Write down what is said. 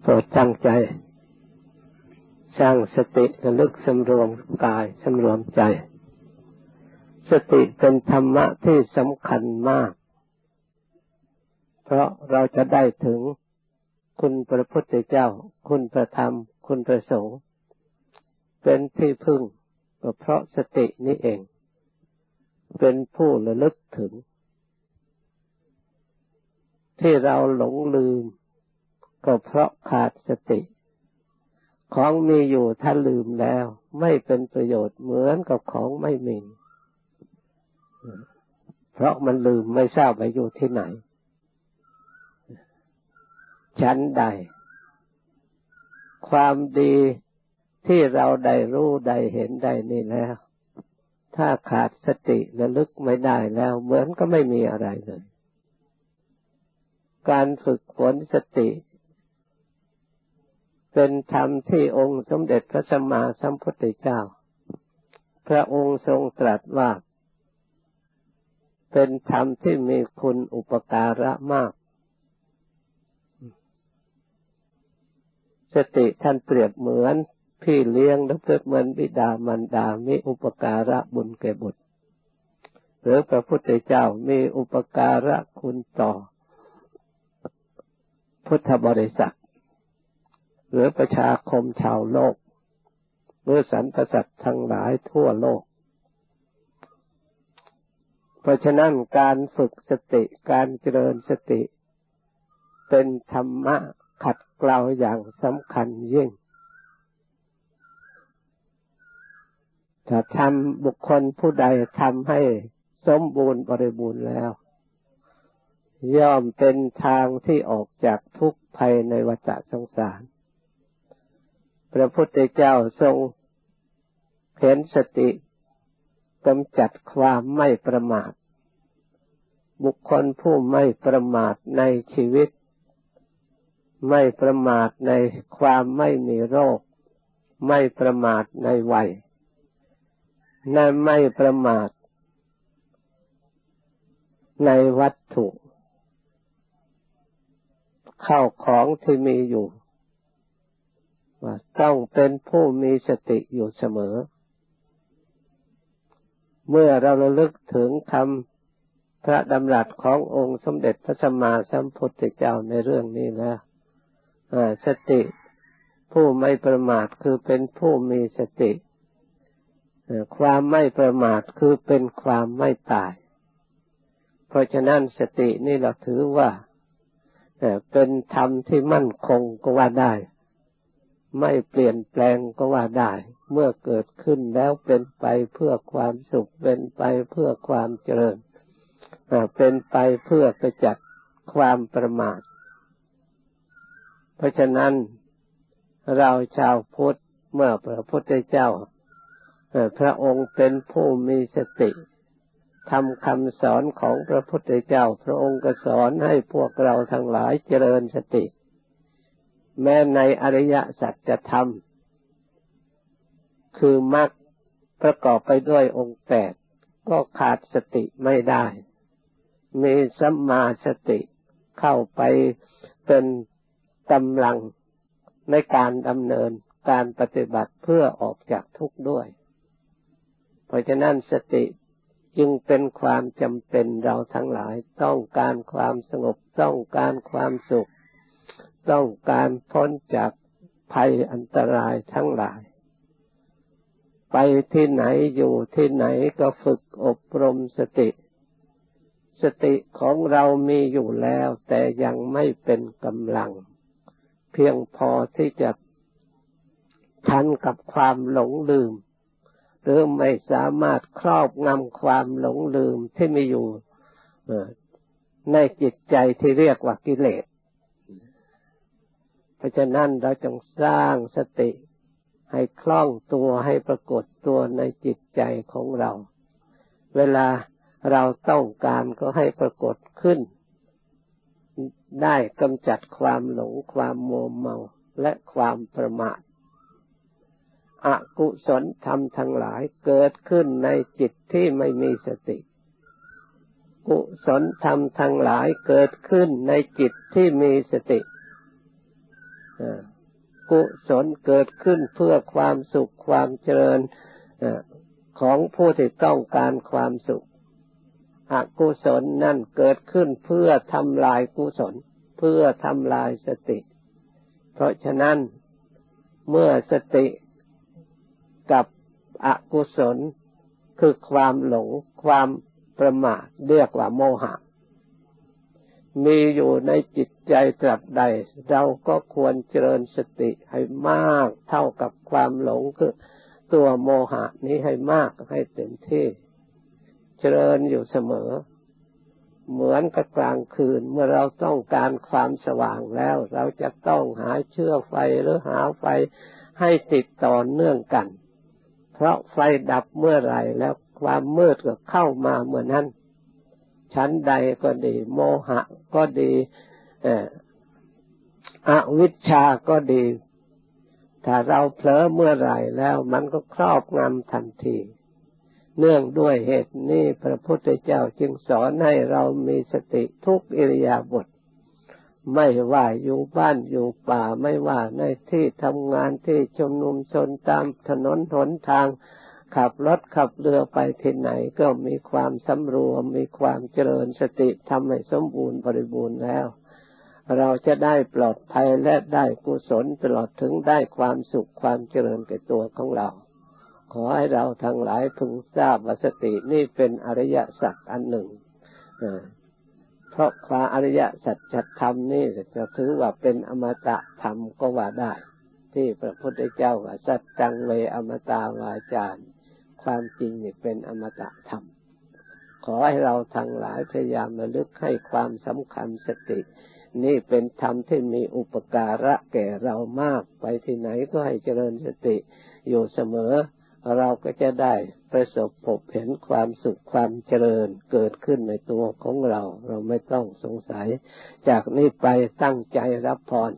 โปรดตั้งใจ สร้างสติระลึกสำรวมกายสำรวมใจ สติเป็นธรรมะที่สำคัญมาก เพราะเราจะได้ถึงคุณพระพุทธเจ้า คุณพระธรรม คุณพระสงฆ์เป็นที่พึ่งก็เพราะสตินี้เอง เป็นผู้ระลึกถึง ที่เราหลงลืม ก็เพราะขาดสติ ของมีอยู่ถ้าลืมแล้ว ไม่เป็นประโยชน์เหมือนกับของไม่มี เพราะมันลืมไม่ทราบไปอยู่ที่ไหน ชั้นใด ความดีที่เราได้รู้ได้เห็นได้นี่แล้ว ถ้าขาดสติระลึกไม่ได้แล้ว เหมือนก็ไม่มีอะไรเลย การฝึกฝนสติ เป็นธรรมที่องค์สมเด็จพระสัมมาสัมพุทธเจ้า พระองค์ทรงตรัสว่า เป็นธรรมที่มีคุณอุปการะมาก สติท่านเปรียบเหมือนพี่เลี้ยงและเพื่อเหมือนบิดามารดามีอุปการะบุญแก่บุตร หรือพระพุทธเจ้ามีอุปการะคุณต่อ พุทธบริษัท หรือประชาคมชาวโลกหรือสรรพสัตว์ทั้งหลายทั่วโลก เพราะฉะนั้นการฝึกสติการเจริญสติ เป็นธรรมะขัดเกลาอย่างสำคัญยิ่ง ถ้าทำบุคคลผู้ใดทำให้สมบูรณ์บริบูรณ์แล้ว ย่อมเป็นทางที่ออกจากทุกภัยในวัฏสงสาร พระพุทธเจ้าทรงเห็นสติกำจัดความไม่ประมาท บุคคลผู้ไม่ประมาทในชีวิต ไม่ประมาทในความไม่มีโรค ไม่ประมาทในวัยนั่นไม่ประมาท ในวัตถุ เข้าของที่มีอยู่ ว่าต้องเป็นผู้มีสติอยู่เสมอ เมื่อเราระลึกถึงคำพระดำรัสขององค์สมเด็จพระสัมมาสัมพุทธเจ้าในเรื่องนี้แล้วสติผู้ไม่ประมาทคือเป็นผู้มีสติความไม่ประมาทคือเป็นความไม่ตาย เพราะฉะนั้นสตินี่เราถือว่าเป็นธรรมที่มั่นคงก็ว่าได้ ไม่เปลี่ยนแปลงก็ว่าได้ เมื่อเกิดขึ้นแล้วเป็นไปเพื่อความสุข เป็นไปเพื่อความเจริญเป็นไปเพื่อกระจัดความประมาท เพราะฉะนั้นเราชาวพุทธเมื่อพระพุทธเจ้าพระองค์เป็นผู้มีสติทำคำสอนของพระพุทธเจ้า พระองค์ก็สอนให้พวกเราทั้งหลายเจริญสติ แม้ในอริยสัจธรรม คือมรรคประกอบไปด้วยองค์แปดก็ขาดสติไม่ได้ มีสัมมาสติเข้าไปเป็นกำลังในการดำเนินการปฏิบัติเพื่อออกจากทุกข์ด้วย เพราะฉะนั้นสติจึงเป็นความจำเป็นเราทั้งหลายต้องการความสงบต้องการความสุข ต้องการพ้นจากภัยอันตรายทั้งหลาย ไปที่ไหนอยู่ที่ไหนก็ฝึกอบรมสติ สติของเรามีอยู่แล้ว แต่ยังไม่เป็นกำลัง เพียงพอที่จะทันกับความหลงลืม หรือไม่สามารถครอบงำความหลงลืมที่มีอยู่ในจิตใจที่เรียกว่ากิเลส เพราะฉะนั้นเราจงสร้างสติ ให้คล่องตัวให้ปรากฏตัวในจิตใจของเรา เวลาเราต้องการก็ให้ปรากฏขึ้น ได้กำจัดความหลงความโมเมาและความประมาทอกุศลธรรมทั้งหลายเกิดขึ้นในจิตที่ไม่มีสติ กุศลธรรมทั้งหลายเกิดขึ้นในจิตที่มีสติ กุศลเกิดขึ้นเพื่อความสุขความเจริญของผู้ที่ต้องการความสุข อกุศลนั่นเกิดขึ้นเพื่อทำลายกุศล เพื่อทำลายสติ เพราะฉะนั้นเมื่อสติกับอกุศลคือความหลงความประมาทเรียกว่าโมหะ มีอยู่ในจิตใจตราบใด เราก็ควรเจริญสติให้มากเท่ากับความหลงคือตัวโมหะนี้ให้มากให้เต็มที่ เจริญอยู่เสมอ เหมือนกับกลางคืนเมื่อเราต้องการความสว่างแล้ว เราจะต้องหาเชื่อไฟหรือหาไฟให้ติดต่อเนื่องกัน เพราะไฟดับเมื่อไรแล้วความมืดก็เข้ามาเมื่อนั้น ชั้นใดก็ดี โมหะก็ดีอวิชชาก็ดี ถ้าเราเผลอเมื่อไรแล้วมันก็ครอบงำทันที เนื่องด้วยเหตุนี้พระพุทธเจ้าจึงสอนให้เรามีสติทุกอิริยาบถไม่ว่าอยู่บ้านอยู่ป่าไม่ว่าในที่ทำงานที่ชุมนุมชนตามถนนหนทาง ขับรถขับเรือไปที่ไหนก็มีความสำรวม มีความเจริญสติทำให้สมบูรณ์บริบูรณ์แล้ว เราจะได้ปลอดภัยและได้กุศลตลอดถึงได้ความสุขความเจริญแก่ตัวของเรา ขอให้เราทั้งหลายพึงทราบว่าสตินี่เป็นอริยสัจอันหนึ่งเพราะความอริยสัจธรรมนี่จะถือว่าเป็นอมตะธรรมก็ว่าได้ ที่พระพุทธเจ้าว่าสัจจังเลอมตะวาจารย ความจริงเนี่ยเป็นอมตะธรรม ขอให้เราทั้งหลายพยายามระลึกให้ความสำคัญสติ นี่เป็นธรรมที่มีอุปการะแก่เรามากไปที่ไหนก็ให้เจริญสติอยู่เสมอ เราก็จะได้ประสบพบเห็นความสุขความเจริญเกิดขึ้นในตัวของเรา เราไม่ต้องสงสัย จากนี้ไปตั้งใจรับพร